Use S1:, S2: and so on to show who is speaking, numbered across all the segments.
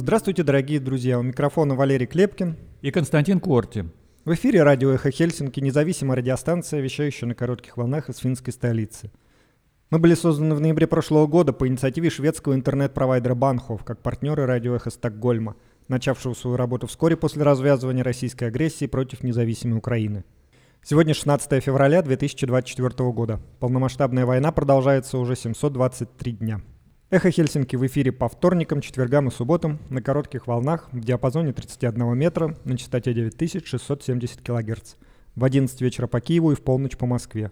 S1: Здравствуйте, дорогие друзья. У микрофона Валерий Клепкин.
S2: И Константин Корти.
S1: В эфире радио «Эхо Хельсинки», независимая радиостанция, вещающая на коротких волнах из финской столицы. Мы были созданы в ноябре прошлого года по инициативе шведского интернет-провайдера Банхов, как партнеры радио «Эхо Стокгольма», начавшего свою работу вскоре после развязывания российской агрессии против независимой Украины. Сегодня 16 февраля 2024 года. Полномасштабная война продолжается уже 723 дня. Эхо Хельсинки в эфире по вторникам, четвергам и субботам на коротких волнах в диапазоне 31 метра на частоте 9670 кГц. В 11 вечера по Киеву и в полночь по Москве.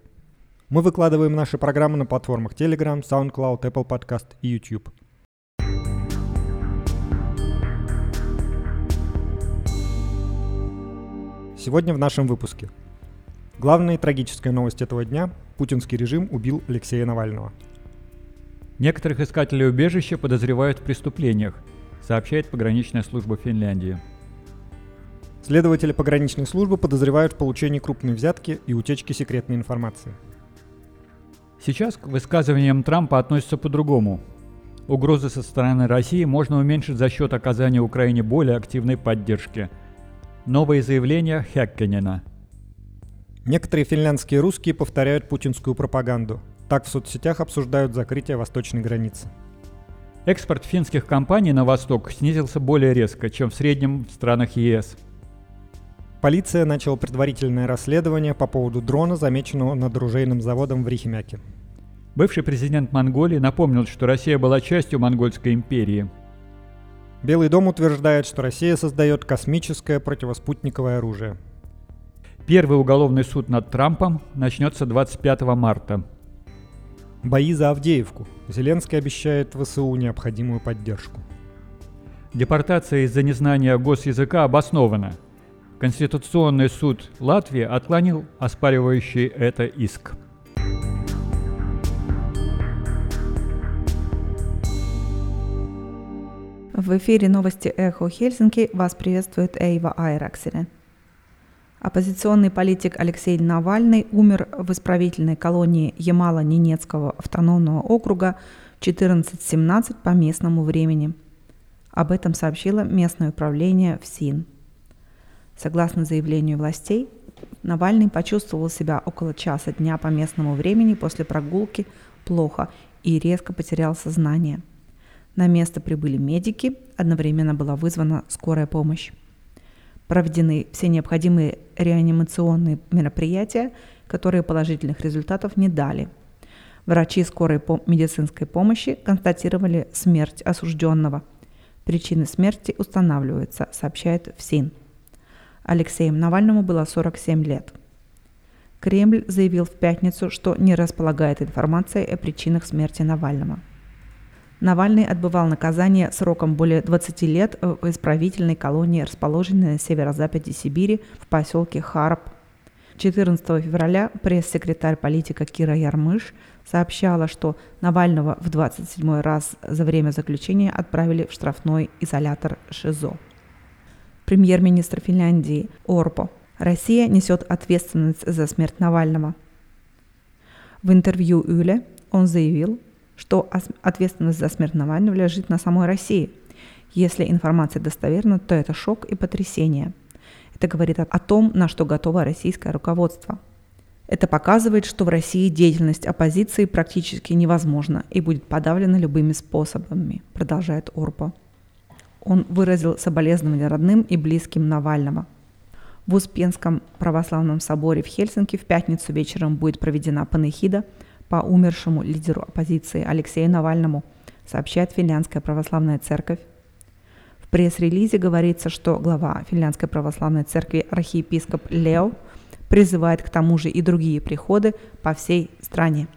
S1: Мы выкладываем наши программы на платформах Telegram, SoundCloud, Apple Podcast и YouTube. Сегодня в нашем выпуске. Главная и трагическая новость этого дня – путинский режим убил Алексея Навального –
S2: Некоторых искателей убежища подозревают в преступлениях, сообщает пограничная служба Финляндии.
S1: Следователи пограничной службы подозревают в получении крупной взятки и утечке секретной информации.
S2: Сейчас к высказываниям Трампа относятся по-другому. Угрозы со стороны России можно уменьшить за счет оказания Украине более активной поддержки. Новые заявления Хеккенена.
S1: Некоторые финляндские русские повторяют путинскую пропаганду – так в соцсетях обсуждают закрытие восточной границы.
S2: Экспорт финских компаний на восток снизился более резко, чем в среднем в странах ЕС.
S1: Полиция начала предварительное расследование по поводу дрона, замеченного над оружейным заводом в Рихимяке.
S2: Бывший президент Монголии напомнил, что Россия была частью Монгольской империи.
S1: Белый дом утверждает, что Россия создает космическое противоспутниковое оружие.
S2: Первый уголовный суд над Трампом начнется 25 марта.
S1: Бои за Авдеевку. Зеленский обещает ВСУ необходимую поддержку.
S2: Депортация из-за незнания госязыка обоснована. Конституционный суд Латвии отклонил оспаривающий это иск.
S3: В эфире новости «Эхо Хельсинки» вас приветствует Эйва Айракселе. Оппозиционный политик Алексей Навальный умер в исправительной колонии Ямало-Ненецкого автономного округа 14.17 по местному времени. Об этом сообщило местное управление ФСИН. Согласно заявлению властей, Навальный почувствовал себя около часа дня по местному времени после прогулки плохо и резко потерял сознание. На место прибыли медики, одновременно была вызвана скорая помощь проведены все необходимые реанимационные мероприятия, которые положительных результатов не дали. Врачи скорой медицинской помощи констатировали смерть осужденного. Причины смерти устанавливаются, сообщает ФСИН. Алексею Навальному было 47 лет. Кремль заявил в пятницу, что не располагает информацией о причинах смерти Навального. Навальный отбывал наказание сроком более 20 лет в исправительной колонии, расположенной на северо-западе Сибири в поселке Харп. 14 февраля пресс-секретарь политика Кира Ярмыш сообщала, что Навального в 27 раз за время заключения отправили в штрафной изолятор ШИЗО. Премьер-министр Финляндии Орпо. Россия несет ответственность за смерть Навального. В интервью Юле он заявил, что ответственность за смерть Навального лежит на самой России. Если информация достоверна, то это шок и потрясение. Это говорит о том, на что готово российское руководство. Это показывает, что в России деятельность оппозиции практически невозможна и будет подавлена любыми способами, продолжает Орпо. Он выразил соболезнования родным и близким Навального. В Успенском православном соборе в Хельсинки в пятницу вечером будет проведена панихида – по умершему лидеру оппозиции Алексею Навальному, сообщает Финляндская православная церковь. В пресс-релизе говорится, что глава Финляндской православной церкви архиепископ Лео призывает к тому же и другие приходы по всей стране.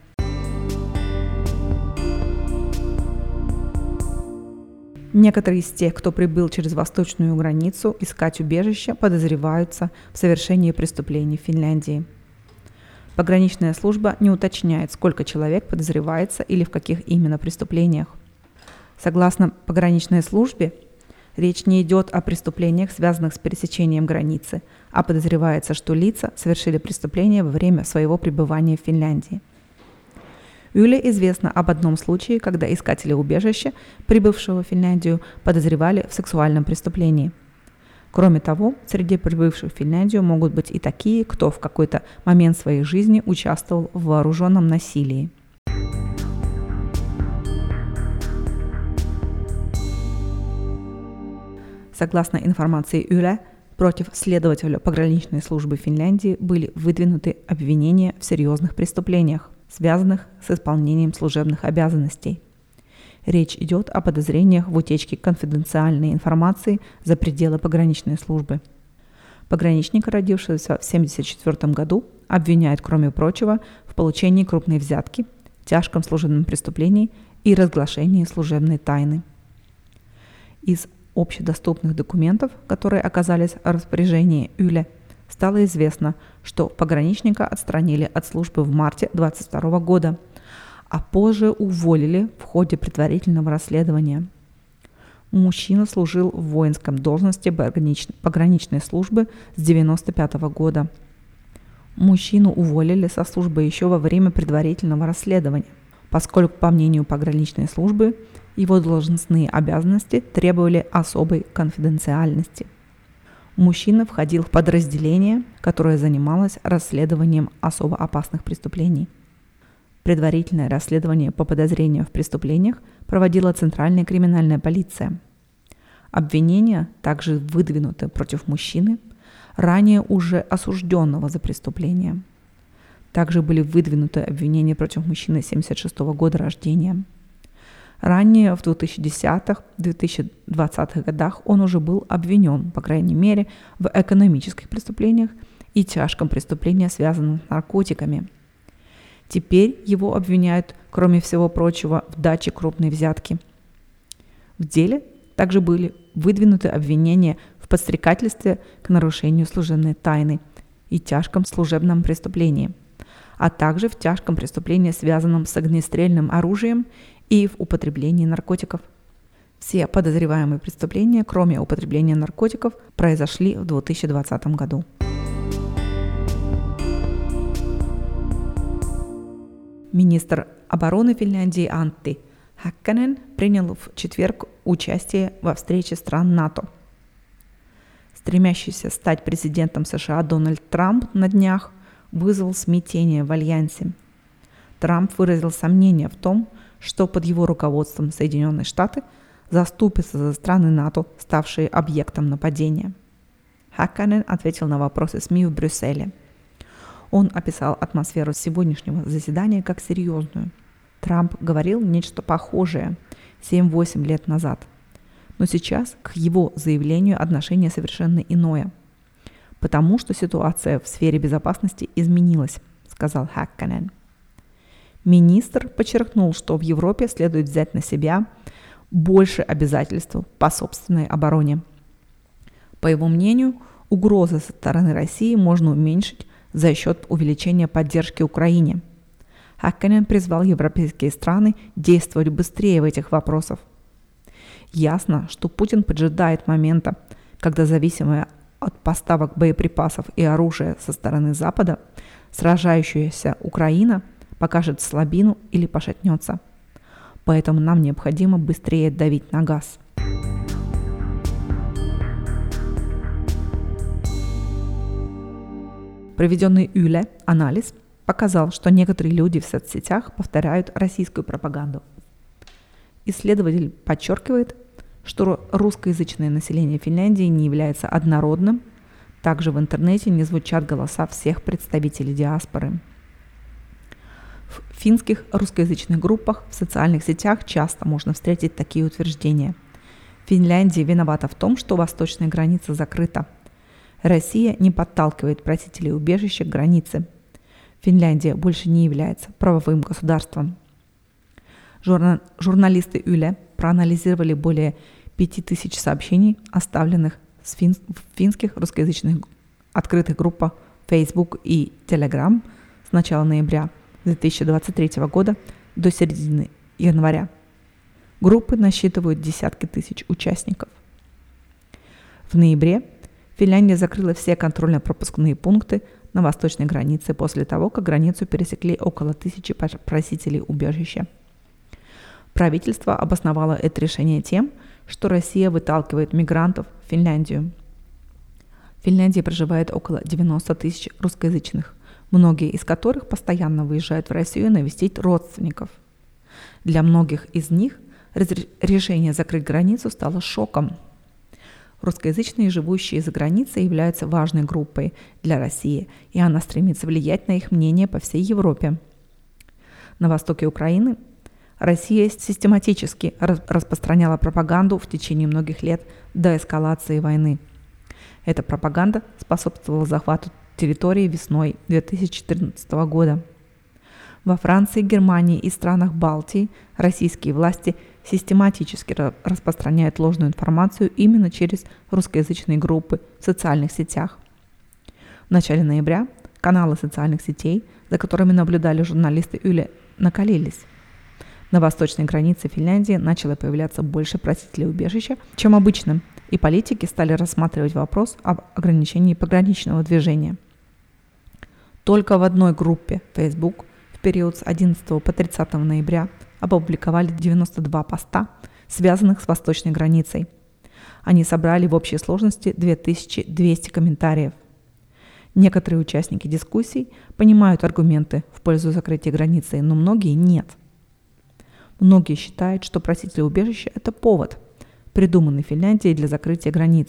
S3: Некоторые из тех, кто прибыл через восточную границу искать убежище, подозреваются в совершении преступлений в Финляндии. Пограничная служба не уточняет, сколько человек подозревается или в каких именно преступлениях. Согласно пограничной службе, речь не идет о преступлениях, связанных с пересечением границы, а подозревается, что лица совершили преступление во время своего пребывания в Финляндии. Юле известно об одном случае, когда искатели убежища, прибывшего в Финляндию, подозревали в сексуальном преступлении. Кроме того, среди прибывших в Финляндию могут быть и такие, кто в какой-то момент своей жизни участвовал в вооруженном насилии. Согласно информации Юля, против следователя пограничной службы Финляндии были выдвинуты обвинения в серьезных преступлениях связанных с исполнением служебных обязанностей. Речь идет о подозрениях в утечке конфиденциальной информации за пределы пограничной службы. Пограничника, родившегося в 1974 году, обвиняют, кроме прочего, в получении крупной взятки, тяжком служебном преступлении и разглашении служебной тайны. Из общедоступных документов, которые оказались в распоряжении Юля – стало известно, что пограничника отстранили от службы в марте 22 года, а позже уволили в ходе предварительного расследования. Мужчина служил в воинском должности пограничной службы с 1995 года. Мужчину уволили со службы еще во время предварительного расследования, поскольку, по мнению пограничной службы, его должностные обязанности требовали особой конфиденциальности – Мужчина входил в подразделение, которое занималось расследованием особо опасных преступлений. Предварительное расследование по подозрению в преступлениях проводила Центральная криминальная полиция. Обвинения также выдвинуты против мужчины, ранее уже осужденного за преступление. Также были выдвинуты обвинения против мужчины 76 года рождения – Ранее, в 2010-2020 годах, он уже был обвинен, по крайней мере, в экономических преступлениях и тяжком преступлении, связанном с наркотиками. Теперь его обвиняют, кроме всего прочего, в даче крупной взятки. В деле также были выдвинуты обвинения в подстрекательстве к нарушению служебной тайны и тяжком служебном преступлении, а также в тяжком преступлении, связанном с огнестрельным оружием и в употреблении наркотиков. Все подозреваемые преступления, кроме употребления наркотиков, произошли в 2020 году. Министр обороны Финляндии Анtti Хакканен принял в четверг участие во встрече стран НАТО. Стремящийся стать президентом США Дональд Трамп на днях вызвал смятение в Альянсе. Трамп выразил сомнение в том, что под его руководством Соединенные Штаты заступятся за страны НАТО, ставшие объектом нападения. Хакканен ответил на вопросы СМИ в Брюсселе. Он описал атмосферу сегодняшнего заседания как серьезную. Трамп говорил нечто похожее 7-8 лет назад. Но сейчас к его заявлению отношение совершенно иное. Потому что ситуация в сфере безопасности изменилась, сказал Хакканен. Министр подчеркнул, что в Европе следует взять на себя больше обязательств по собственной обороне. По его мнению, угрозы со стороны России можно уменьшить за счет увеличения поддержки Украине. Хаккенен призвал европейские страны действовать быстрее в этих вопросах. Ясно, что Путин поджидает момента, когда зависимая от поставок боеприпасов и оружия со стороны Запада, сражающаяся Украина – покажет слабину или пошатнется. Поэтому нам необходимо быстрее давить на газ. Проведенный Юле анализ показал, что некоторые люди в соцсетях повторяют российскую пропаганду. Исследователь подчеркивает, что русскоязычное население Финляндии не является однородным. Также в интернете не звучат голоса всех представителей диаспоры – в финских русскоязычных группах в социальных сетях часто можно встретить такие утверждения. Финляндия виновата в том, что восточная граница закрыта. Россия не подталкивает просителей убежища к границе. Финляндия больше не является правовым государством. Журна- журналисты ЮЛЕ проанализировали более 5000 сообщений, оставленных в финских русскоязычных открытых группах Facebook и Telegram с начала ноября – 2023 года до середины января. Группы насчитывают десятки тысяч участников. В ноябре Финляндия закрыла все контрольно-пропускные пункты на восточной границе после того, как границу пересекли около тысячи просителей убежища. Правительство обосновало это решение тем, что Россия выталкивает мигрантов в Финляндию. В Финляндии проживает около 90 тысяч русскоязычных, многие из которых постоянно выезжают в Россию навестить родственников. Для многих из них решение закрыть границу стало шоком. Русскоязычные, живущие за границей, являются важной группой для России, и она стремится влиять на их мнение по всей Европе. На востоке Украины Россия систематически распространяла пропаганду в течение многих лет до эскалации войны. Эта пропаганда способствовала захвату территории весной 2014 года. Во Франции, Германии и странах Балтии российские власти систематически распространяют ложную информацию именно через русскоязычные группы в социальных сетях. В начале ноября каналы социальных сетей, за которыми наблюдали журналисты Юли, накалились. На восточной границе Финляндии начало появляться больше просителей убежища, чем обычно, и политики стали рассматривать вопрос об ограничении пограничного движения. Только в одной группе Facebook в период с 11 по 30 ноября опубликовали 92 поста, связанных с восточной границей. Они собрали в общей сложности 2200 комментариев. Некоторые участники дискуссий понимают аргументы в пользу закрытия границы, но многие нет. Многие считают, что просители убежища – это повод, придуманный Финляндией для закрытия границ.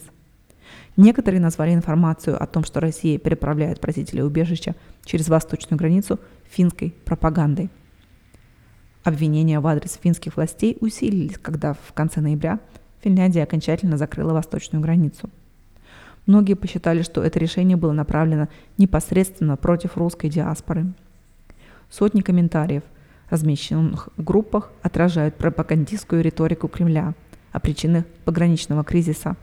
S3: Некоторые назвали информацию о том, что Россия переправляет просителей убежища через восточную границу финской пропагандой. Обвинения в адрес финских властей усилились, когда в конце ноября Финляндия окончательно закрыла восточную границу. Многие посчитали, что это решение было направлено непосредственно против русской диаспоры. Сотни комментариев – размещенных в группах, отражают пропагандистскую риторику Кремля о причинах пограничного кризиса.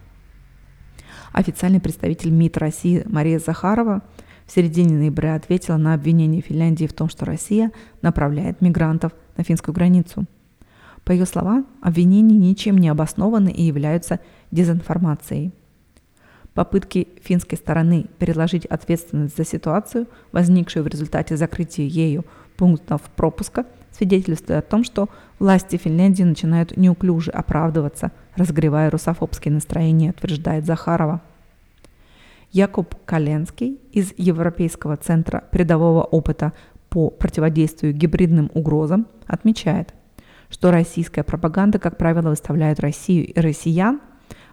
S3: Официальный представитель МИД России Мария Захарова в середине ноября ответила на обвинение Финляндии в том, что Россия направляет мигрантов на финскую границу. По ее словам, обвинения ничем не обоснованы и являются дезинформацией. Попытки финской стороны переложить ответственность за ситуацию, возникшую в результате закрытия ею пунктов пропуска, свидетельствует о том, что власти Финляндии начинают неуклюже оправдываться, разгревая русофобские настроения, утверждает Захарова. Якуб Каленский из Европейского центра передового опыта по противодействию гибридным угрозам отмечает, что российская пропаганда, как правило, выставляет Россию и россиян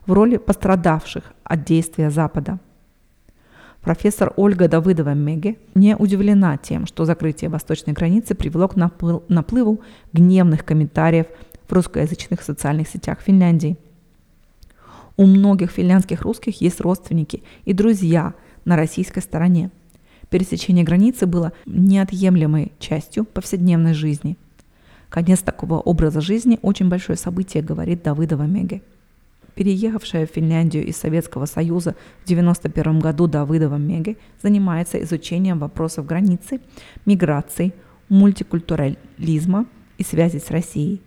S3: в роли пострадавших от действия Запада – Профессор Ольга Давыдова-Меге не удивлена тем, что закрытие восточной границы привело к наплыву гневных комментариев в русскоязычных социальных сетях Финляндии. У многих финляндских русских есть родственники и друзья на российской стороне. Пересечение границы было неотъемлемой частью повседневной жизни. Конец такого образа жизни – очень большое событие, говорит Давыдова Меге переехавшая в Финляндию из Советского Союза в 1991 году Давыдова Меге, занимается изучением вопросов границы, миграции, мультикультурализма и связи с Россией.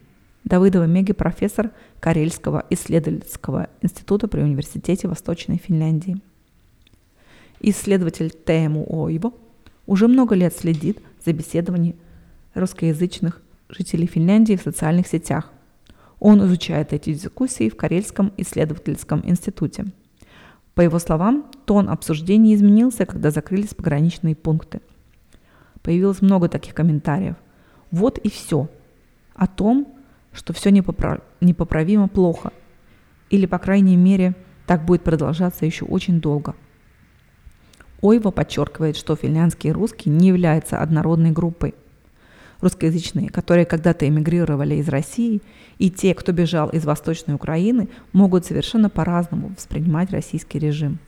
S3: Давыдова Меги – профессор Карельского исследовательского института при Университете Восточной Финляндии. Исследователь Тему Ойво уже много лет следит за беседованием русскоязычных жителей Финляндии в социальных сетях, он изучает эти дискуссии в Карельском исследовательском институте. По его словам, тон обсуждений изменился, когда закрылись пограничные пункты. Появилось много таких комментариев. Вот и все. О том, что все непоправ... непоправимо плохо. Или, по крайней мере, так будет продолжаться еще очень долго. Ойва подчеркивает, что финляндские русские не являются однородной группой – русскоязычные, которые когда-то эмигрировали из России, и те, кто бежал из Восточной Украины, могут совершенно по-разному воспринимать российский режим.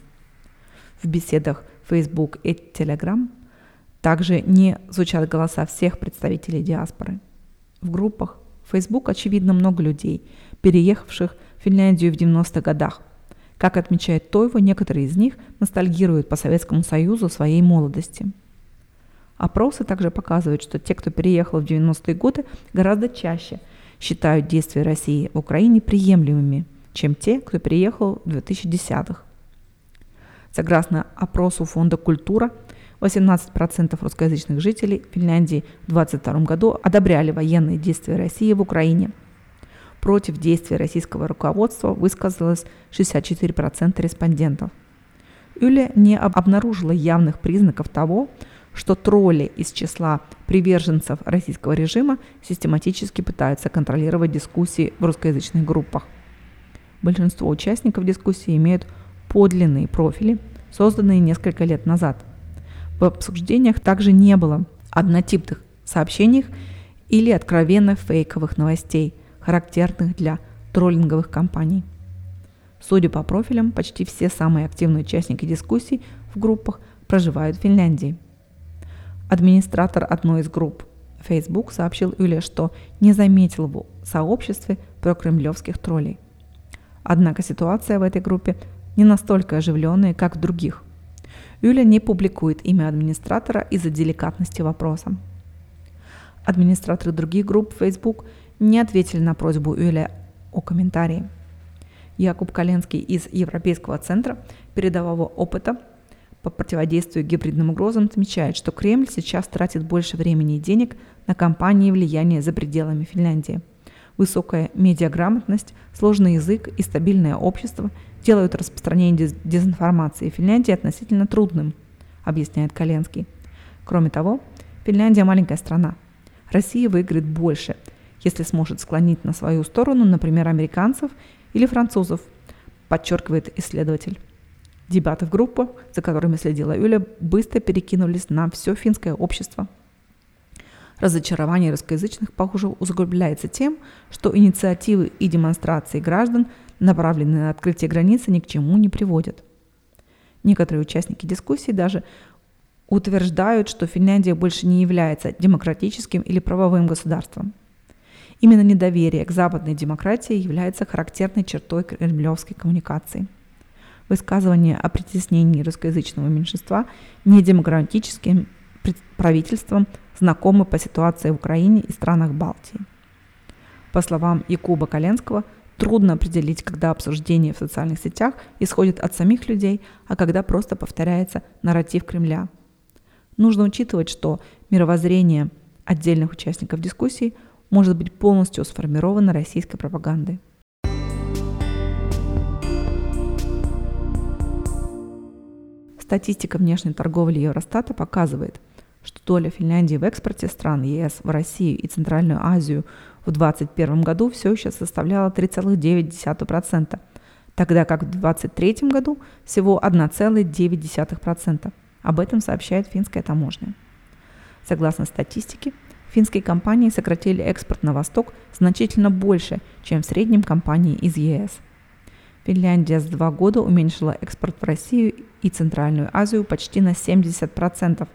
S3: В беседах Facebook и Telegram также не звучат голоса всех представителей диаспоры. В группах Facebook, очевидно, много людей, переехавших в Финляндию в 90-х годах. Как отмечает Тойва, некоторые из них ностальгируют по Советскому Союзу своей молодости – Опросы также показывают, что те, кто переехал в 90-е годы, гораздо чаще считают действия России в Украине приемлемыми, чем те, кто переехал в 2010-х. Согласно опросу Фонда «Культура», 18% русскоязычных жителей Финляндии в 2022 году одобряли военные действия России в Украине. Против действий российского руководства высказалось 64% респондентов. Юля не обнаружила явных признаков того, что тролли из числа приверженцев российского режима систематически пытаются контролировать дискуссии в русскоязычных группах. Большинство участников дискуссии имеют подлинные профили, созданные несколько лет назад. В обсуждениях также не было однотипных сообщений или откровенно фейковых новостей, характерных для троллинговых кампаний. Судя по профилям, почти все самые активные участники дискуссий в группах проживают в Финляндии. Администратор одной из групп Facebook сообщил Юле, что не заметил в сообществе прокремлевских троллей. Однако ситуация в этой группе не настолько оживленная, как в других. Юля не публикует имя администратора из-за деликатности вопроса. Администраторы других групп Facebook не ответили на просьбу Юля о комментарии. Якуб Коленский из Европейского центра передового опыта по противодействию гибридным угрозам отмечает, что Кремль сейчас тратит больше времени и денег на кампании и влияние за пределами Финляндии. Высокая медиаграмотность, сложный язык и стабильное общество делают распространение дезинформации в Финляндии относительно трудным, объясняет Коленский. Кроме того, Финляндия маленькая страна. Россия выиграет больше, если сможет склонить на свою сторону, например, американцев или французов, подчеркивает исследователь. Дебаты в группах, за которыми следила Юля, быстро перекинулись на все финское общество. Разочарование русскоязычных, похоже, усугубляется тем, что инициативы и демонстрации граждан, направленные на открытие границы, ни к чему не приводят. Некоторые участники дискуссии даже утверждают, что Финляндия больше не является демократическим или правовым государством. Именно недоверие к западной демократии является характерной чертой кремлевской коммуникации. Высказывания о притеснении русскоязычного меньшинства недемократическим правительством знакомы по ситуации в Украине и странах Балтии. По словам Якуба Коленского, трудно определить, когда обсуждение в социальных сетях исходит от самих людей, а когда просто повторяется нарратив Кремля. Нужно учитывать, что мировоззрение отдельных участников дискуссий – может быть полностью сформирована российской пропагандой. Статистика внешней торговли Евростата показывает, что доля Финляндии в экспорте стран ЕС в Россию и Центральную Азию в 2021 году все еще составляла 3,9%, тогда как в 2023 году всего 1,9%. Об этом сообщает финская таможня. Согласно статистике, Финские компании сократили экспорт на восток значительно больше, чем в среднем компании из ЕС. Финляндия за два года уменьшила экспорт в Россию и Центральную Азию почти на 70%.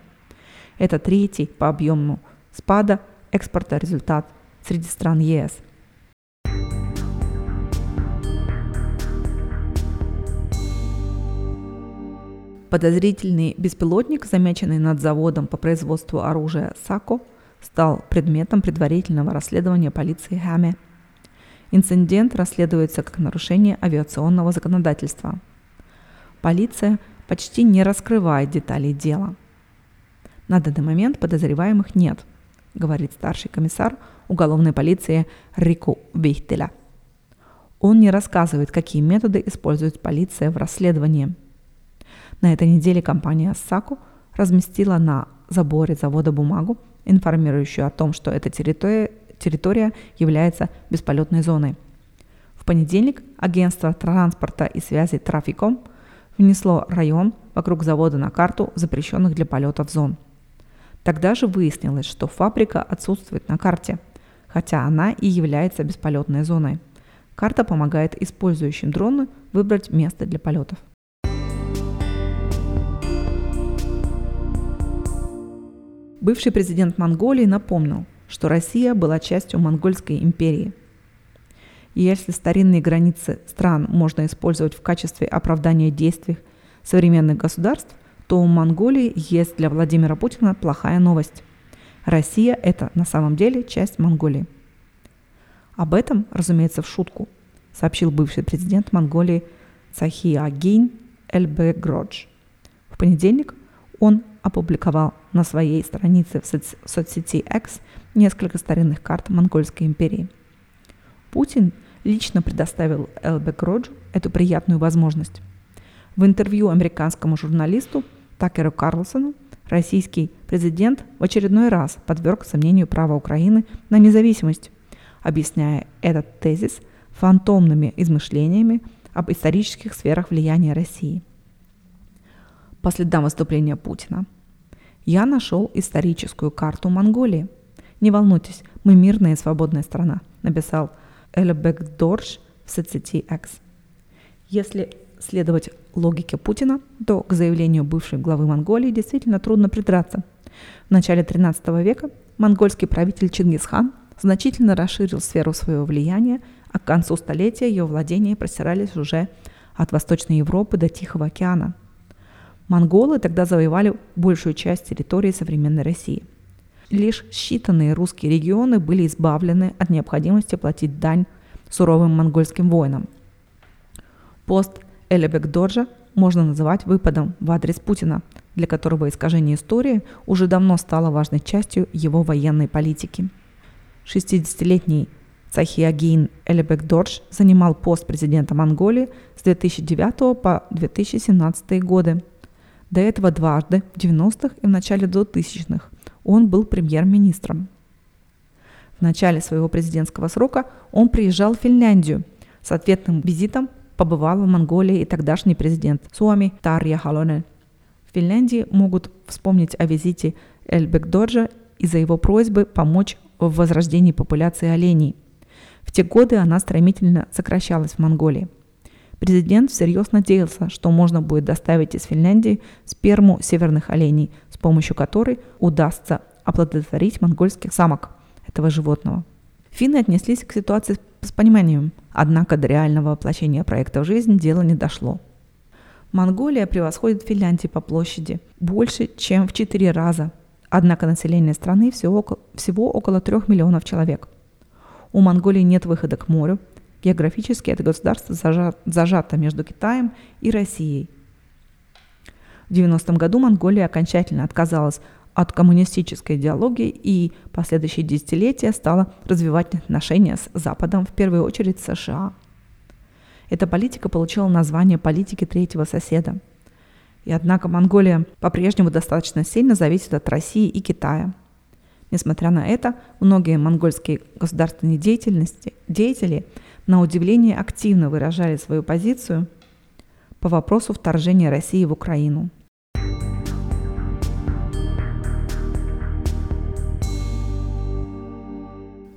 S3: Это третий по объему спада экспорта результат среди стран ЕС. Подозрительный беспилотник, замеченный над заводом по производству оружия САКО – стал предметом предварительного расследования полиции Хаме. Инцидент расследуется как нарушение авиационного законодательства. Полиция почти не раскрывает деталей дела. На данный момент подозреваемых нет, говорит старший комиссар уголовной полиции Рику Вихтеля. Он не рассказывает, какие методы использует полиция в расследовании. На этой неделе компания Саку разместила на заборе завода бумагу, информирующую о том, что эта территория, территория является бесполетной зоной. В понедельник агентство транспорта и связи Трафиком внесло район вокруг завода на карту запрещенных для полетов зон. Тогда же выяснилось, что фабрика отсутствует на карте, хотя она и является бесполетной зоной. Карта помогает использующим дроны выбрать место для полетов. Бывший президент Монголии напомнил, что Россия была частью Монгольской империи. И если старинные границы стран можно использовать в качестве оправдания действий современных государств, то у Монголии есть для Владимира Путина плохая новость. Россия – это на самом деле часть Монголии. Об этом, разумеется, в шутку, сообщил бывший президент Монголии Цахиагин Эльбегродж. В понедельник Он опубликовал на своей странице в соц- соцсети X несколько старинных карт Монгольской империи. Путин лично предоставил Элбек Роджу эту приятную возможность. В интервью американскому журналисту Такеру Карлсону российский президент в очередной раз подверг сомнению права Украины на независимость, объясняя этот тезис фантомными измышлениями об исторических сферах влияния России. По следам выступления Путина. Я нашел историческую карту Монголии. Не волнуйтесь, мы мирная и свободная страна, написал Эльбек Дорж в соцсети X. Если следовать логике Путина, то к заявлению бывшей главы Монголии действительно трудно придраться. В начале 13 века монгольский правитель Чингисхан значительно расширил сферу своего влияния, а к концу столетия ее владения простирались уже от Восточной Европы до Тихого океана. Монголы тогда завоевали большую часть территории современной России. Лишь считанные русские регионы были избавлены от необходимости платить дань суровым монгольским воинам. Пост Элебек Доджа можно называть выпадом в адрес Путина, для которого искажение истории уже давно стало важной частью его военной политики. 60-летний Цахиагин Элебек Дорж занимал пост президента Монголии с 2009 по 2017 годы. До этого дважды, в 90-х и в начале 2000-х, он был премьер-министром. В начале своего президентского срока он приезжал в Финляндию с ответным визитом побывал в Монголии и тогдашний президент Суами Тарья Халонен. В Финляндии могут вспомнить о визите Эльбекдоджа из-за его просьбы помочь в возрождении популяции оленей. В те годы она стремительно сокращалась в Монголии. Президент всерьез надеялся, что можно будет доставить из Финляндии сперму северных оленей, с помощью которой удастся оплодотворить монгольских самок этого животного. Финны отнеслись к ситуации с пониманием, однако до реального воплощения проекта в жизнь дело не дошло. Монголия превосходит Финляндию по площади больше, чем в четыре раза, однако население страны всего около, всего около 3 миллионов человек. У Монголии нет выхода к морю, географически это государство зажато, между Китаем и Россией. В 90-м году Монголия окончательно отказалась от коммунистической идеологии и последующие десятилетия стала развивать отношения с Западом, в первую очередь США. Эта политика получила название политики третьего соседа. И однако Монголия по-прежнему достаточно сильно зависит от России и Китая. Несмотря на это, многие монгольские государственные деятельности, деятели на удивление активно выражали свою позицию по вопросу вторжения России в Украину –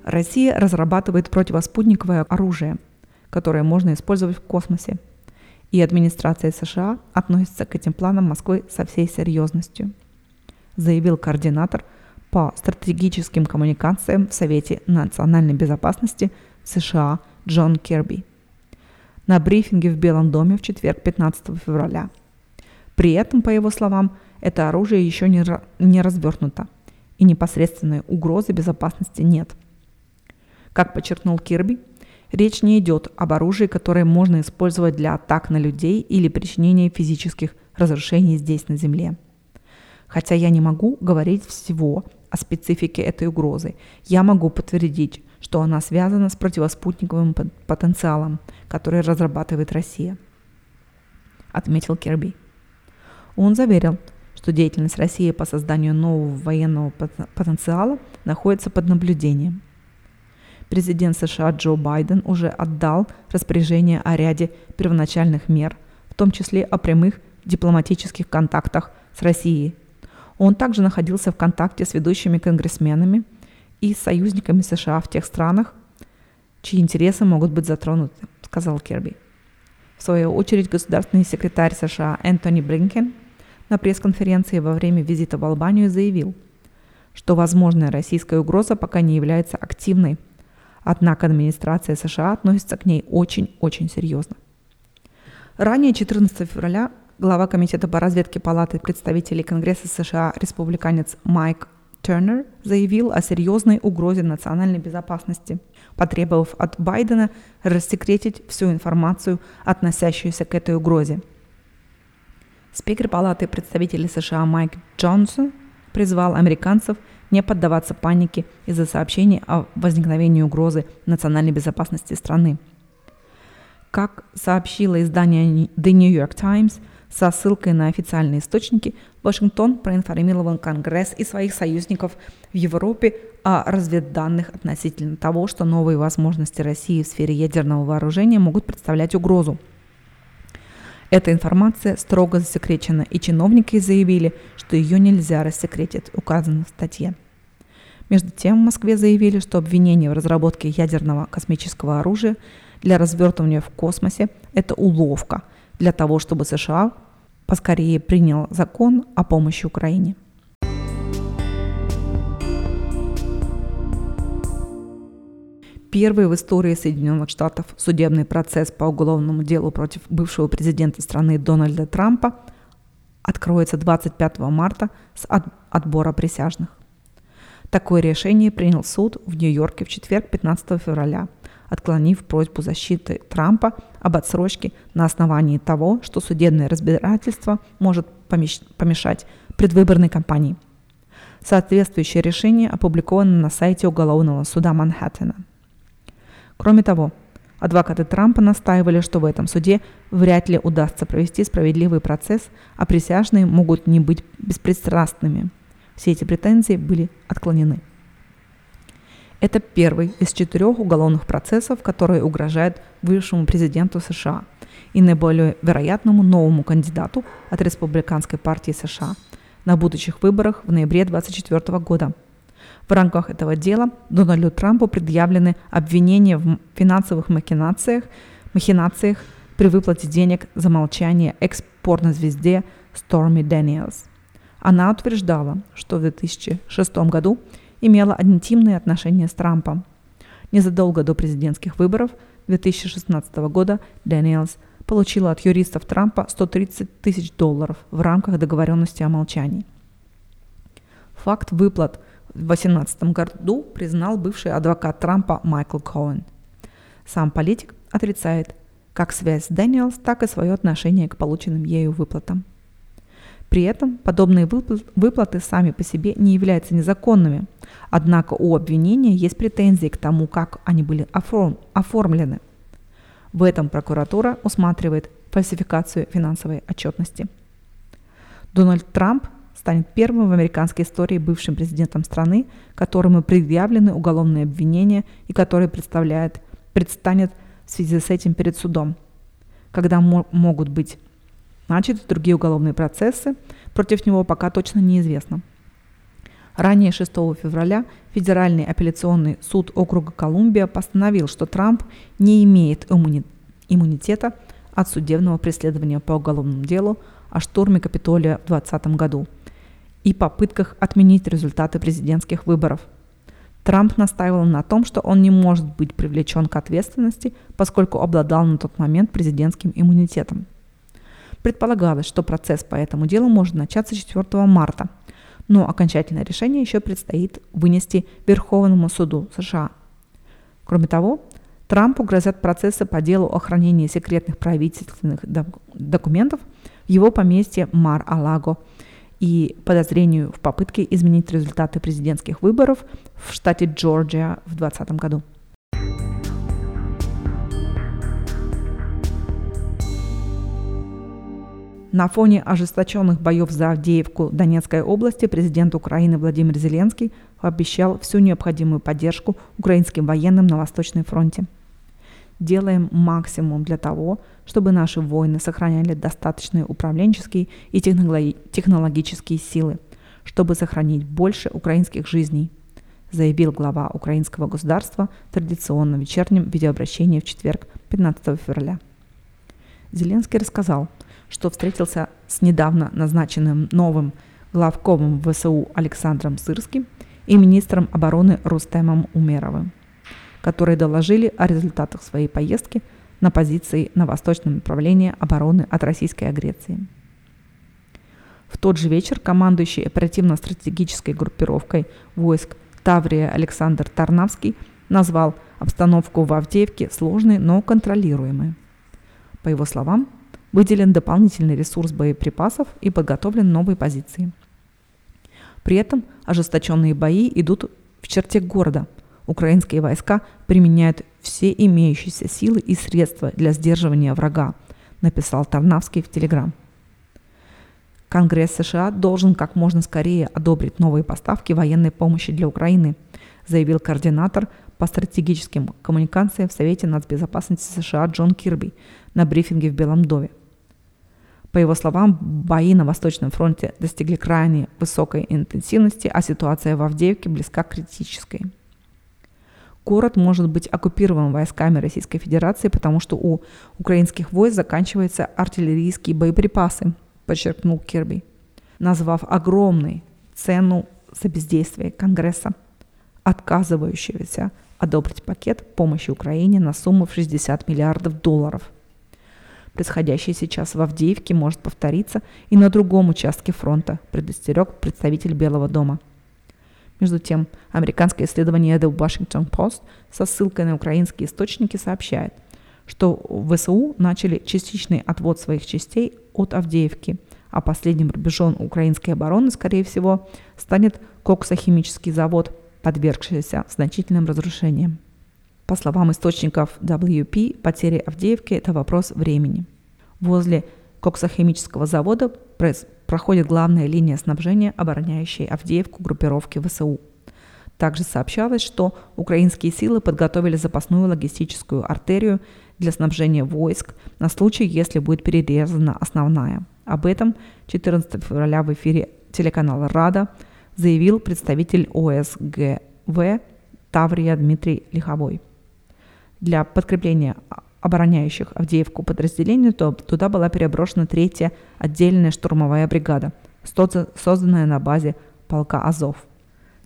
S3: Россия разрабатывает противоспутниковое оружие, которое можно использовать в космосе. И администрация США относится к этим планам Москвы со всей серьезностью, заявил координатор по стратегическим коммуникациям в Совете национальной безопасности США Джон Керби на брифинге в Белом доме в четверг 15 февраля. При этом, по его словам, это оружие еще не, не развернуто, и непосредственной угрозы безопасности нет – как подчеркнул Кирби, речь не идет об оружии, которое можно использовать для атак на людей или причинения физических разрушений здесь на Земле. Хотя я не могу говорить всего о специфике этой угрозы, я могу подтвердить, что она связана с противоспутниковым потенциалом, который разрабатывает Россия, отметил Кирби. Он заверил, что деятельность России по созданию нового военного потенциала находится под наблюдением – президент США Джо Байден уже отдал распоряжение о ряде первоначальных мер, в том числе о прямых дипломатических контактах с Россией. Он также находился в контакте с ведущими конгрессменами и союзниками США в тех странах, чьи интересы могут быть затронуты, сказал Керби. В свою очередь, государственный секретарь США Энтони Блинкен на пресс-конференции во время визита в Албанию заявил, что возможная российская угроза пока не является активной Однако администрация США относится к ней очень-очень серьезно. Ранее 14 февраля глава Комитета по разведке Палаты представителей Конгресса США республиканец Майк Тернер заявил о серьезной угрозе национальной безопасности, потребовав от Байдена рассекретить всю информацию, относящуюся к этой угрозе. Спикер Палаты представителей США Майк Джонсон призвал американцев не поддаваться панике из-за сообщений о возникновении угрозы национальной безопасности страны. Как сообщило издание The New York Times, со ссылкой на официальные источники, Вашингтон проинформировал Конгресс и своих союзников в Европе о разведданных относительно того, что новые возможности России в сфере ядерного вооружения могут представлять угрозу – эта информация строго засекречена, и чиновники заявили, что ее нельзя рассекретить, указано в статье. Между тем, в Москве заявили, что обвинение в разработке ядерного космического оружия для развертывания в космосе – это уловка для того, чтобы США поскорее принял закон о помощи Украине. Первый в истории Соединенных Штатов судебный процесс по уголовному делу против бывшего президента страны Дональда Трампа откроется 25 марта с отбора присяжных. Такое решение принял суд в Нью-Йорке в четверг 15 февраля, отклонив просьбу защиты Трампа об отсрочке на основании того, что судебное разбирательство может помешать предвыборной кампании. Соответствующее решение опубликовано на сайте уголовного суда Манхэттена – Кроме того, адвокаты Трампа настаивали, что в этом суде вряд ли удастся провести справедливый процесс, а присяжные могут не быть беспристрастными. Все эти претензии были отклонены. Это первый из четырех уголовных процессов, которые угрожают бывшему президенту США и наиболее вероятному новому кандидату от Республиканской партии США на будущих выборах в ноябре 2024 года – в рамках этого дела Дональду Трампу предъявлены обвинения в финансовых махинациях, махинациях при выплате денег за молчание экс-порнозвезде Сторми Дэниелс. Она утверждала, что в 2006 году имела интимные отношения с Трампом. Незадолго до президентских выборов 2016 года Дэниелс получила от юристов Трампа 130 тысяч долларов в рамках договоренности о молчании. Факт выплат в 2018 году признал бывший адвокат Трампа Майкл Коэн. Сам политик отрицает как связь с Дэниелс, так и свое отношение к полученным ею выплатам. При этом подобные выплаты сами по себе не являются незаконными, однако у обвинения есть претензии к тому, как они были оформлены. В этом прокуратура усматривает фальсификацию финансовой отчетности. Дональд Трамп станет первым в американской истории бывшим президентом страны, которому предъявлены уголовные обвинения и который представляет, предстанет в связи с этим перед судом. Когда мо- могут быть начаты другие уголовные процессы, против него пока точно неизвестно. Ранее 6 февраля Федеральный апелляционный суд округа Колумбия постановил, что Трамп не имеет иммуни- иммунитета от судебного преследования по уголовному делу о штурме Капитолия в 2020 году – и попытках отменить результаты президентских выборов. Трамп настаивал на том, что он не может быть привлечен к ответственности, поскольку обладал на тот момент президентским иммунитетом. Предполагалось, что процесс по этому делу может начаться 4 марта, но окончательное решение еще предстоит вынести Верховному суду США. Кроме того, Трампу грозят процессы по делу о хранении секретных правительственных документов в его поместье Мар-Алаго – и подозрению в попытке изменить результаты президентских выборов в штате Джорджия в 2020 году. На фоне ожесточенных боев за Авдеевку Донецкой области президент Украины Владимир Зеленский обещал всю необходимую поддержку украинским военным на Восточном фронте – делаем максимум для того, чтобы наши воины сохраняли достаточные управленческие и технологические силы, чтобы сохранить больше украинских жизней, заявил глава украинского государства в традиционном вечернем видеообращении в четверг, 15 февраля. Зеленский рассказал, что встретился с недавно назначенным новым главкомом ВСУ Александром Сырским и министром обороны Рустемом Умеровым которые доложили о результатах своей поездки на позиции на восточном направлении обороны от российской агрессии. В тот же вечер командующий оперативно-стратегической группировкой войск Таврия Александр Тарнавский назвал обстановку в Авдеевке сложной, но контролируемой. По его словам, выделен дополнительный ресурс боеприпасов и подготовлены новые позиции. При этом ожесточенные бои идут в черте города. Украинские войска применяют все имеющиеся силы и средства для сдерживания врага, написал Тарнавский в Телеграм. Конгресс США должен как можно скорее одобрить новые поставки военной помощи для Украины, заявил координатор по стратегическим коммуникациям в Совете нацбезопасности США Джон Кирби на брифинге в Белом доме. По его словам, бои на Восточном фронте достигли крайне высокой интенсивности, а ситуация в Авдеевке близка к критической. Город может быть оккупирован войсками Российской Федерации, потому что у украинских войск заканчиваются артиллерийские боеприпасы, подчеркнул Кирби, назвав огромной цену за бездействие Конгресса, отказывающегося одобрить пакет помощи Украине на сумму в 60 миллиардов долларов – Происходящее сейчас в Авдеевке может повториться и на другом участке фронта, предостерег представитель Белого дома. Между тем, американское исследование The Washington Post со ссылкой на украинские источники сообщает, что ВСУ начали частичный отвод своих частей от Авдеевки, а последним рубежом украинской обороны, скорее всего, станет коксохимический завод, подвергшийся значительным разрушениям. По словам источников WP, потери Авдеевки – это вопрос времени. Возле коксохимического завода проходит главная линия снабжения, обороняющей Авдеевку группировки ВСУ. Также сообщалось, что украинские силы подготовили запасную логистическую артерию для снабжения войск на случай, если будет перерезана основная. Об этом 14 февраля в эфире телеканала «Рада» заявил представитель ОСГВ Таврия Дмитрий Лиховой для подкрепления обороняющих Авдеевку подразделений, то туда была переброшена третья отдельная штурмовая бригада, созданная на базе полка Азов.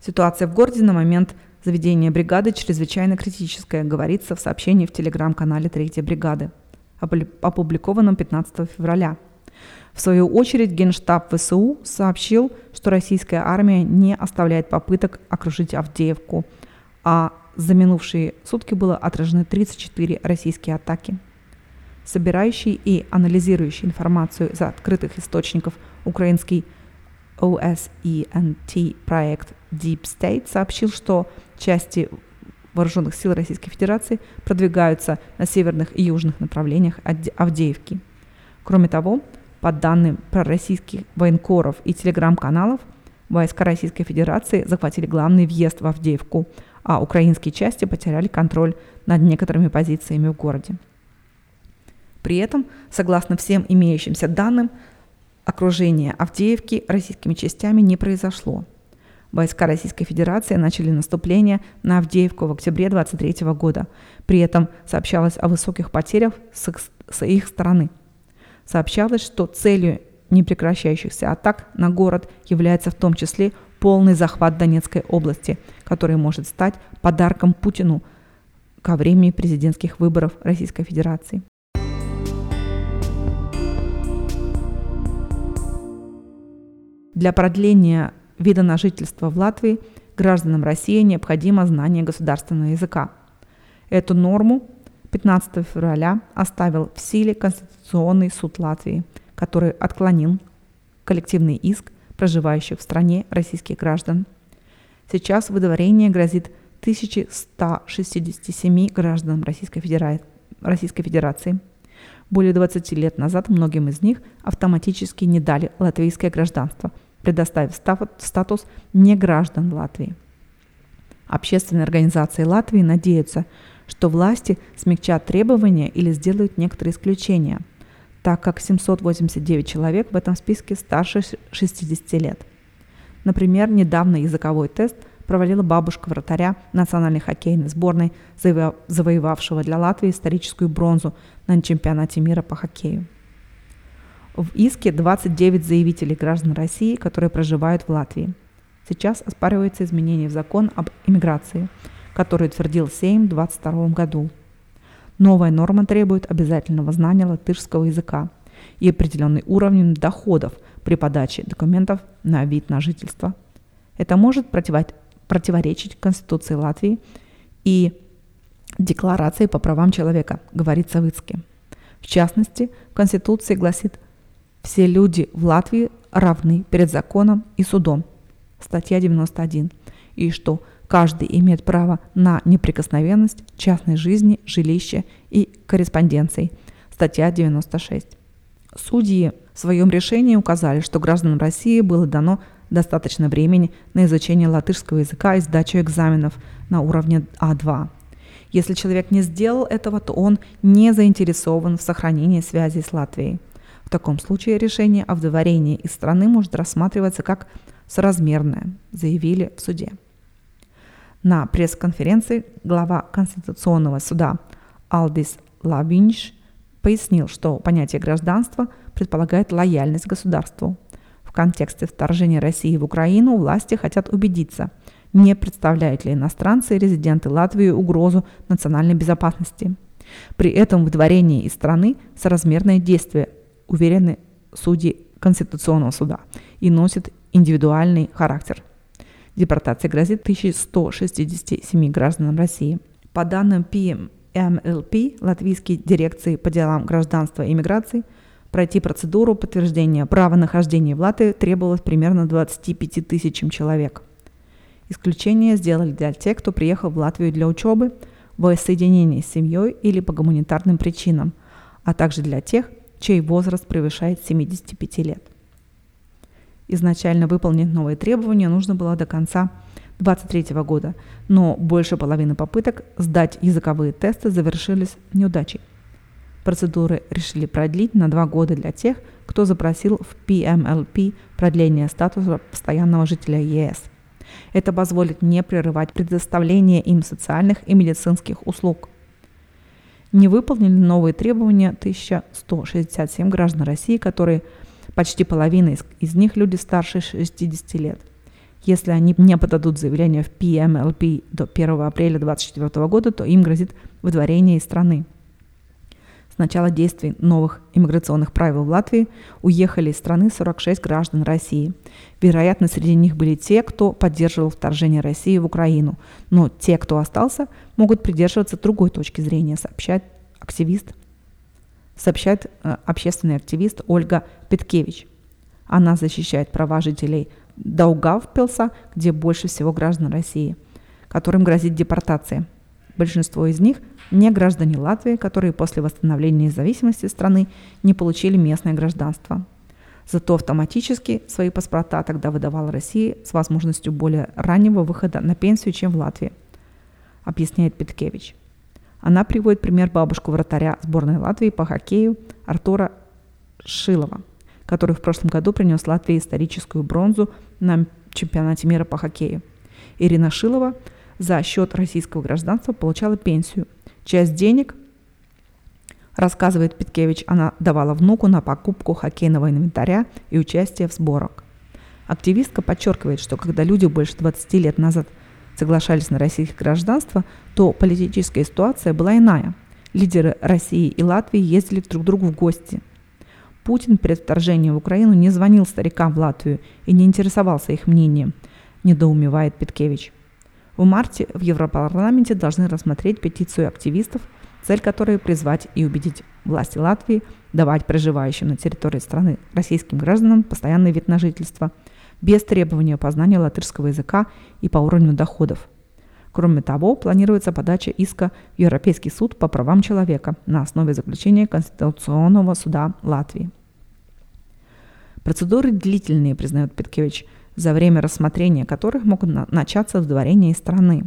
S3: Ситуация в городе на момент заведения бригады чрезвычайно критическая, говорится в сообщении в телеграм-канале 3-й бригады, опубликованном 15 февраля. В свою очередь Генштаб ВСУ сообщил, что российская армия не оставляет попыток окружить Авдеевку, а за минувшие сутки было отражены 34 российские атаки. Собирающий и анализирующий информацию из открытых источников украинский OSENT проект Deep State сообщил, что части вооруженных сил Российской Федерации продвигаются на северных и южных направлениях Авдеевки. Кроме того, по данным пророссийских военкоров и телеграм-каналов, войска Российской Федерации захватили главный въезд в Авдеевку – а украинские части потеряли контроль над некоторыми позициями в городе. При этом, согласно всем имеющимся данным, окружение Авдеевки российскими частями не произошло. Войска Российской Федерации начали наступление на Авдеевку в октябре 23 года. При этом сообщалось о высоких потерях с их, с их стороны. Сообщалось, что целью непрекращающихся атак на город является в том числе полный захват Донецкой области, который может стать подарком Путину ко времени президентских выборов Российской Федерации. Для продления вида на жительство в Латвии гражданам России необходимо знание государственного языка. Эту норму 15 февраля оставил в силе Конституционный суд Латвии, который отклонил коллективный иск проживающих в стране российских граждан. Сейчас выдворение грозит 1167 гражданам Российской, Федера... Российской Федерации. Более 20 лет назад многим из них автоматически не дали латвийское гражданство, предоставив статус неграждан Латвии. Общественные организации Латвии надеются, что власти смягчат требования или сделают некоторые исключения – так как 789 человек в этом списке старше 60 лет. Например, недавно языковой тест провалила бабушка вратаря национальной хоккейной сборной, завоевавшего для Латвии историческую бронзу на чемпионате мира по хоккею. В иске 29 заявителей граждан России, которые проживают в Латвии. Сейчас оспаривается изменение в закон об иммиграции, который утвердил Сейм в 2022 году – Новая норма требует обязательного знания латышского языка и определенный уровень доходов при подаче документов на вид на жительство. Это может противоречить Конституции Латвии и Декларации по правам человека, говорит Савицкий. В частности, в Конституции гласит «Все люди в Латвии равны перед законом и судом» статья 91, и что каждый имеет право на неприкосновенность частной жизни, жилища и корреспонденции, статья 96. Судьи в своем решении указали, что гражданам России было дано достаточно времени на изучение латышского языка и сдачу экзаменов на уровне А2. Если человек не сделал этого, то он не заинтересован в сохранении связи с Латвией. В таком случае решение о выдворении из страны может рассматриваться как соразмерное, заявили в суде. На пресс-конференции глава Конституционного суда Алдис Лавинш пояснил, что понятие гражданства предполагает лояльность государству. В контексте вторжения России в Украину власти хотят убедиться, не представляют ли иностранцы и резиденты Латвии угрозу национальной безопасности. При этом выдворение из страны соразмерное действие, уверены судьи Конституционного суда, и носит индивидуальный характер. Депортация грозит 1167 гражданам России. По данным PMLP, Латвийской дирекции по делам гражданства и иммиграции, пройти процедуру подтверждения права нахождения в Латвии требовалось примерно 25 тысячам человек. Исключение сделали для тех, кто приехал в Латвию для учебы, воссоединения с семьей или по гуманитарным причинам, а также для тех, чей возраст превышает 75 лет. Изначально выполнить новые требования нужно было до конца 2023 года, но больше половины попыток сдать языковые тесты завершились неудачей. Процедуры решили продлить на два года для тех, кто запросил в PMLP продление статуса постоянного жителя ЕС. Это позволит не прерывать предоставление им социальных и медицинских услуг. Не выполнили новые требования 1167 граждан России, которые Почти половина из, из них люди старше 60 лет. Если они не подадут заявление в PMLP до 1 апреля 2024 года, то им грозит выдворение из страны. С начала действий новых иммиграционных правил в Латвии уехали из страны 46 граждан России. Вероятно, среди них были те, кто поддерживал вторжение России в Украину. Но те, кто остался, могут придерживаться другой точки зрения, сообщает активист сообщает э, общественный активист Ольга Петкевич. Она защищает права жителей Даугавпилса, где больше всего граждан России, которым грозит депортация. Большинство из них не граждане Латвии, которые после восстановления независимости страны не получили местное гражданство. Зато автоматически свои паспорта тогда выдавала Россия с возможностью более раннего выхода на пенсию, чем в Латвии, объясняет Петкевич. Она приводит пример бабушку вратаря сборной Латвии по хоккею Артура Шилова, который в прошлом году принес Латвии историческую бронзу на чемпионате мира по хоккею. Ирина Шилова за счет российского гражданства получала пенсию. Часть денег, рассказывает Питкевич, она давала внуку на покупку хоккейного инвентаря и участие в сборах. Активистка подчеркивает, что когда люди больше 20 лет назад – соглашались на российское гражданство, то политическая ситуация была иная. Лидеры России и Латвии ездили друг к другу в гости. Путин перед вторжением в Украину не звонил старикам в Латвию и не интересовался их мнением, недоумевает Петкевич. В марте в Европарламенте должны рассмотреть петицию активистов, цель которой призвать и убедить власти Латвии давать проживающим на территории страны российским гражданам постоянный вид на жительство – без требования познания латышского языка и по уровню доходов. Кроме того, планируется подача иска в Европейский суд по правам человека на основе заключения Конституционного суда Латвии. Процедуры длительные, признает Петкевич, за время рассмотрения которых могут на- начаться вдворение из страны.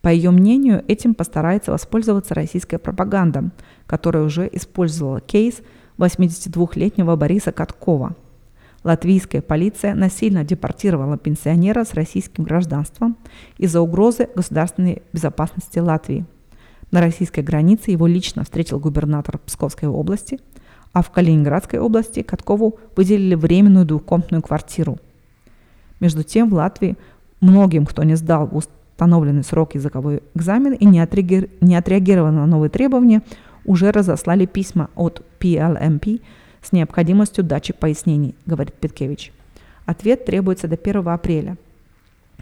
S3: По ее мнению, этим постарается воспользоваться российская пропаганда, которая уже использовала кейс 82-летнего Бориса Каткова – Латвийская полиция насильно депортировала пенсионера с российским гражданством из-за угрозы государственной безопасности Латвии. На российской границе его лично встретил губернатор Псковской области, а в Калининградской области Каткову выделили временную двухкомнатную квартиру. Между тем в Латвии многим, кто не сдал в установленный срок языковой экзамен и не, отреагировал на новые требования, уже разослали письма от PLMP с необходимостью дачи пояснений, говорит Петкевич. Ответ требуется до 1 апреля.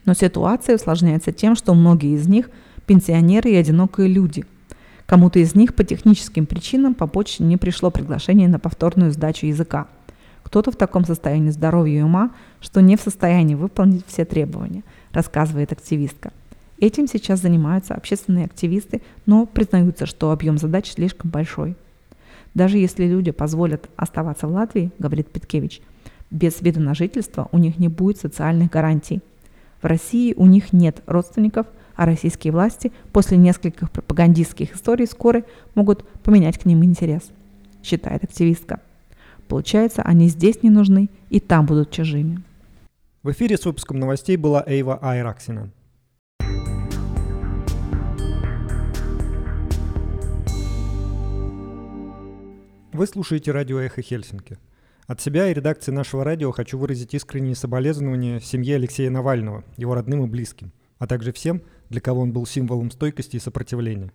S3: Но ситуация усложняется тем, что многие из них – пенсионеры и одинокие люди, Кому-то из них по техническим причинам по почте не пришло приглашение на повторную сдачу языка. Кто-то в таком состоянии здоровья и ума, что не в состоянии выполнить все требования, рассказывает активистка. Этим сейчас занимаются общественные активисты, но признаются, что объем задач слишком большой. Даже если люди позволят оставаться в Латвии, говорит Петкевич, без вида на жительство у них не будет социальных гарантий. В России у них нет родственников, а российские власти после нескольких пропагандистских историй скоро могут поменять к ним интерес, считает активистка. Получается, они здесь не нужны и там будут чужими.
S1: В эфире с выпуском новостей была Эйва Айраксина. Вы слушаете радио «Эхо Хельсинки». От себя и редакции нашего радио хочу выразить искренние соболезнования семье Алексея Навального, его родным и близким, а также всем, для кого он был символом стойкости и сопротивления.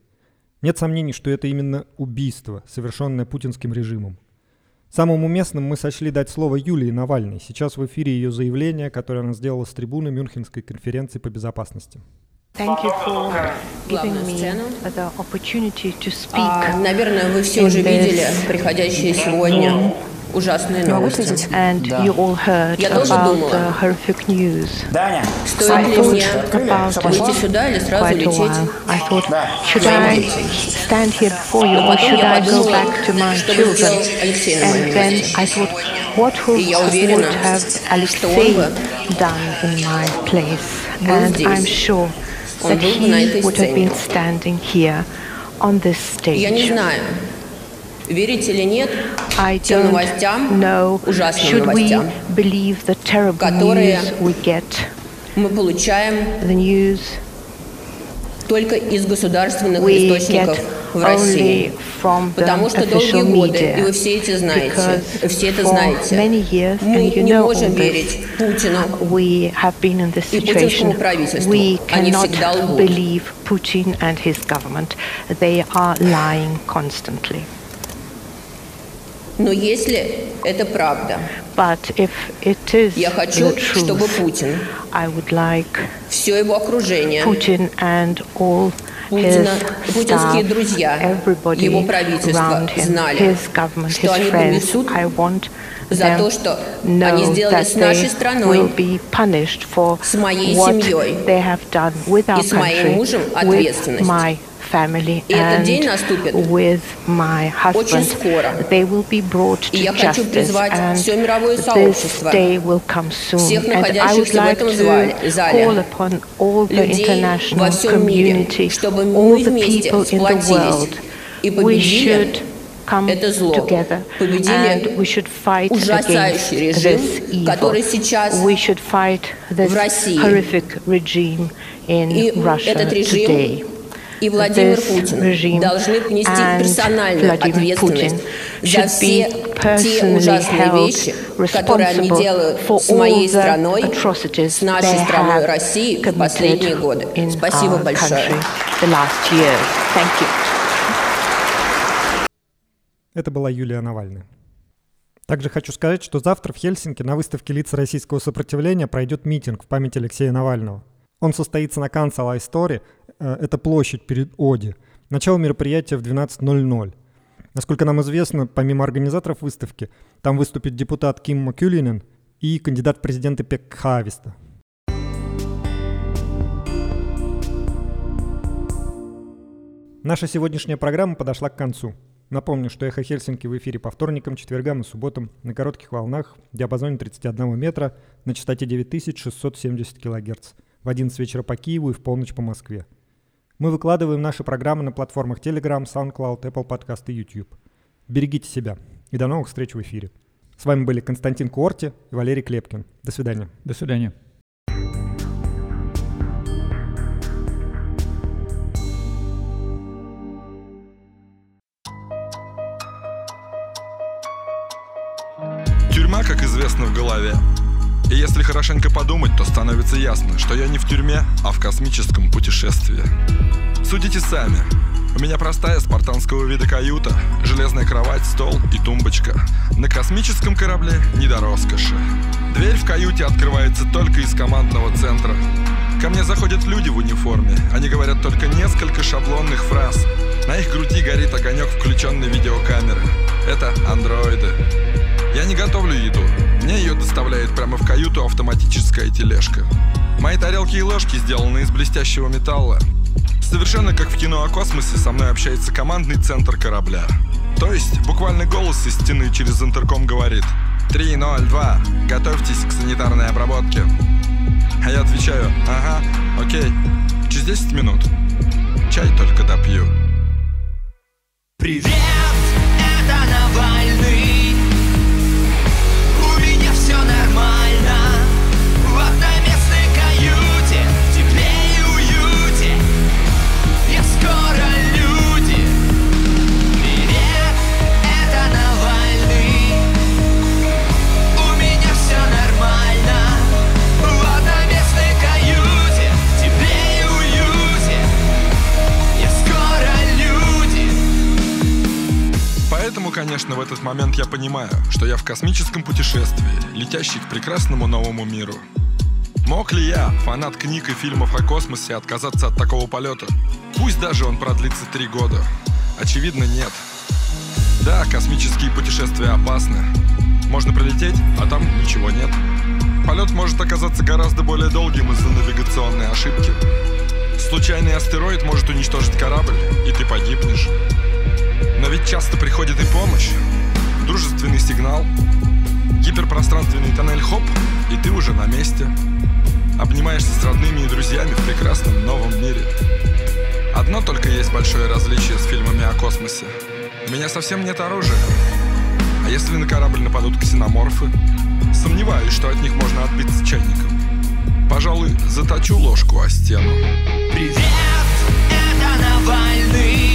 S1: Нет сомнений, что это именно убийство, совершенное путинским режимом. Самым уместным мы сочли дать слово Юлии Навальной. Сейчас в эфире ее заявление, которое она сделала с трибуны Мюнхенской конференции по безопасности.
S4: Thank you for giving me the opportunity to speak.
S5: А, наверное, вы все уже видели приходящие сегодня ужасные новости.
S4: And you all heard
S5: Я тоже
S4: about
S5: думала,
S4: the horrific news.
S5: стоит ли мне
S4: About
S5: выйти
S4: it
S5: сюда или сразу
S4: quite a
S5: лететь.
S4: while. I thought, should I stand here before you
S5: Но
S4: or
S5: потом
S4: should
S5: я
S4: I go
S5: подумала,
S4: back to my
S5: что бы сделал
S4: children?
S5: Алексей на
S4: And
S5: моем
S4: then
S5: месте.
S4: I thought, what would,
S5: И я уверена,
S4: would have
S5: что он
S4: Alexei
S5: бы
S4: done in my place?
S5: был
S4: And
S5: здесь.
S4: I'm sure
S5: Он
S4: that he would have been standing here on this stage. I don't know, should we believe the terrible news we get, the news
S5: только из государственных
S4: we
S5: источников в России. Потому что долгие годы, и вы все это знаете, все это знаете,
S4: years,
S5: мы не можем верить Путину И путинскому правительству. Они всегда лгут.
S4: Putin and his government. They are lying constantly.
S5: Но если это правда,
S4: But if it is
S5: я хочу,
S4: the
S5: чтобы
S4: truth,
S5: Путин,
S4: I would like
S5: все его окружение,
S4: Putin and all
S5: Путина, путинские друзья, его правительство знали, что они понесут за то, что они сделали с нашей страной с моей семьей
S4: our
S5: с моим мужем ответственность.
S4: my family
S5: И этот
S4: and
S5: день наступит
S4: with my
S5: очень
S4: husband.
S5: скоро.
S4: They will be brought
S5: И
S4: to
S5: я хочу
S4: justice
S5: призвать
S4: and
S5: все мировое
S4: this
S5: сообщество,
S4: day will come soon.
S5: всех
S4: And I would
S5: находящихся в
S4: like
S5: этом
S4: to
S5: зале- зале,
S4: call upon all the
S5: людей
S4: international
S5: во всем мире,
S4: community,
S5: чтобы
S4: all
S5: мы
S4: the
S5: вместе
S4: people in the
S5: сплотились
S4: world.
S5: и
S4: We
S5: победили
S4: should come
S5: это зло,
S4: together
S5: победили
S4: and we should fight against
S5: ужасающий режим,
S4: this evil.
S5: который сейчас
S4: we should fight this
S5: в России.
S4: horrific regime in
S5: И
S4: Russia
S5: этот режим
S4: today.
S5: И Владимир Путин должны понести персональную ответственность за все те ужасные вещи, которые они делают с моей страной, с нашей страной Россией в последние годы. Спасибо большое.
S1: Это была Юлия Навальная. Также хочу сказать, что завтра в Хельсинки на выставке лиц российского сопротивления пройдет митинг в память Алексея Навального. Он состоится на Канцела Истори, это площадь перед Оди. Начало мероприятия в 12.00. Насколько нам известно, помимо организаторов выставки, там выступит депутат Ким Макюлинен и кандидат в президенты Пек Хависта. Наша сегодняшняя программа подошла к концу. Напомню, что «Эхо Хельсинки» в эфире по вторникам, четвергам и субботам на коротких волнах в диапазоне 31 метра на частоте 9670 кГц в 11 вечера по Киеву и в полночь по Москве. Мы выкладываем наши программы на платформах Telegram, SoundCloud, Apple Podcast и YouTube. Берегите себя и до новых встреч в эфире. С вами были Константин Куорти и Валерий Клепкин. До свидания.
S2: До свидания.
S6: Тюрьма, как известно, в голове. И если хорошенько подумать, то становится ясно, что я не в тюрьме, а в космическом путешествии. Судите сами. У меня простая спартанского вида каюта, железная кровать, стол и тумбочка. На космическом корабле не до роскоши. Дверь в каюте открывается только из командного центра. Ко мне заходят люди в униформе. Они говорят только несколько шаблонных фраз. На их груди горит огонек включенной видеокамеры. Это андроиды. Я не готовлю еду. Мне ее доставляет прямо в каюту автоматическая тележка. Мои тарелки и ложки сделаны из блестящего металла. Совершенно как в кино о космосе со мной общается командный центр корабля. То есть буквально голос из стены через интерком говорит 302, готовьтесь к санитарной обработке. А я отвечаю, ага, окей, через 10 минут. Чай только допью.
S7: Привет, это Навальный
S6: конечно, в этот момент я понимаю, что я в космическом путешествии, летящий к прекрасному новому миру. Мог ли я, фанат книг и фильмов о космосе, отказаться от такого полета? Пусть даже он продлится три года. Очевидно, нет. Да, космические путешествия опасны. Можно прилететь, а там ничего нет. Полет может оказаться гораздо более долгим из-за навигационной ошибки. Случайный астероид может уничтожить корабль, и ты погибнешь. Но ведь часто приходит и помощь. Дружественный сигнал. Гиперпространственный тоннель хоп, и ты уже на месте. Обнимаешься с родными и друзьями в прекрасном новом мире. Одно только есть большое различие с фильмами о космосе. У меня совсем нет оружия. А если на корабль нападут ксеноморфы? Сомневаюсь, что от них можно отбиться чайником. Пожалуй, заточу ложку о стену.
S7: Привет, это Навальный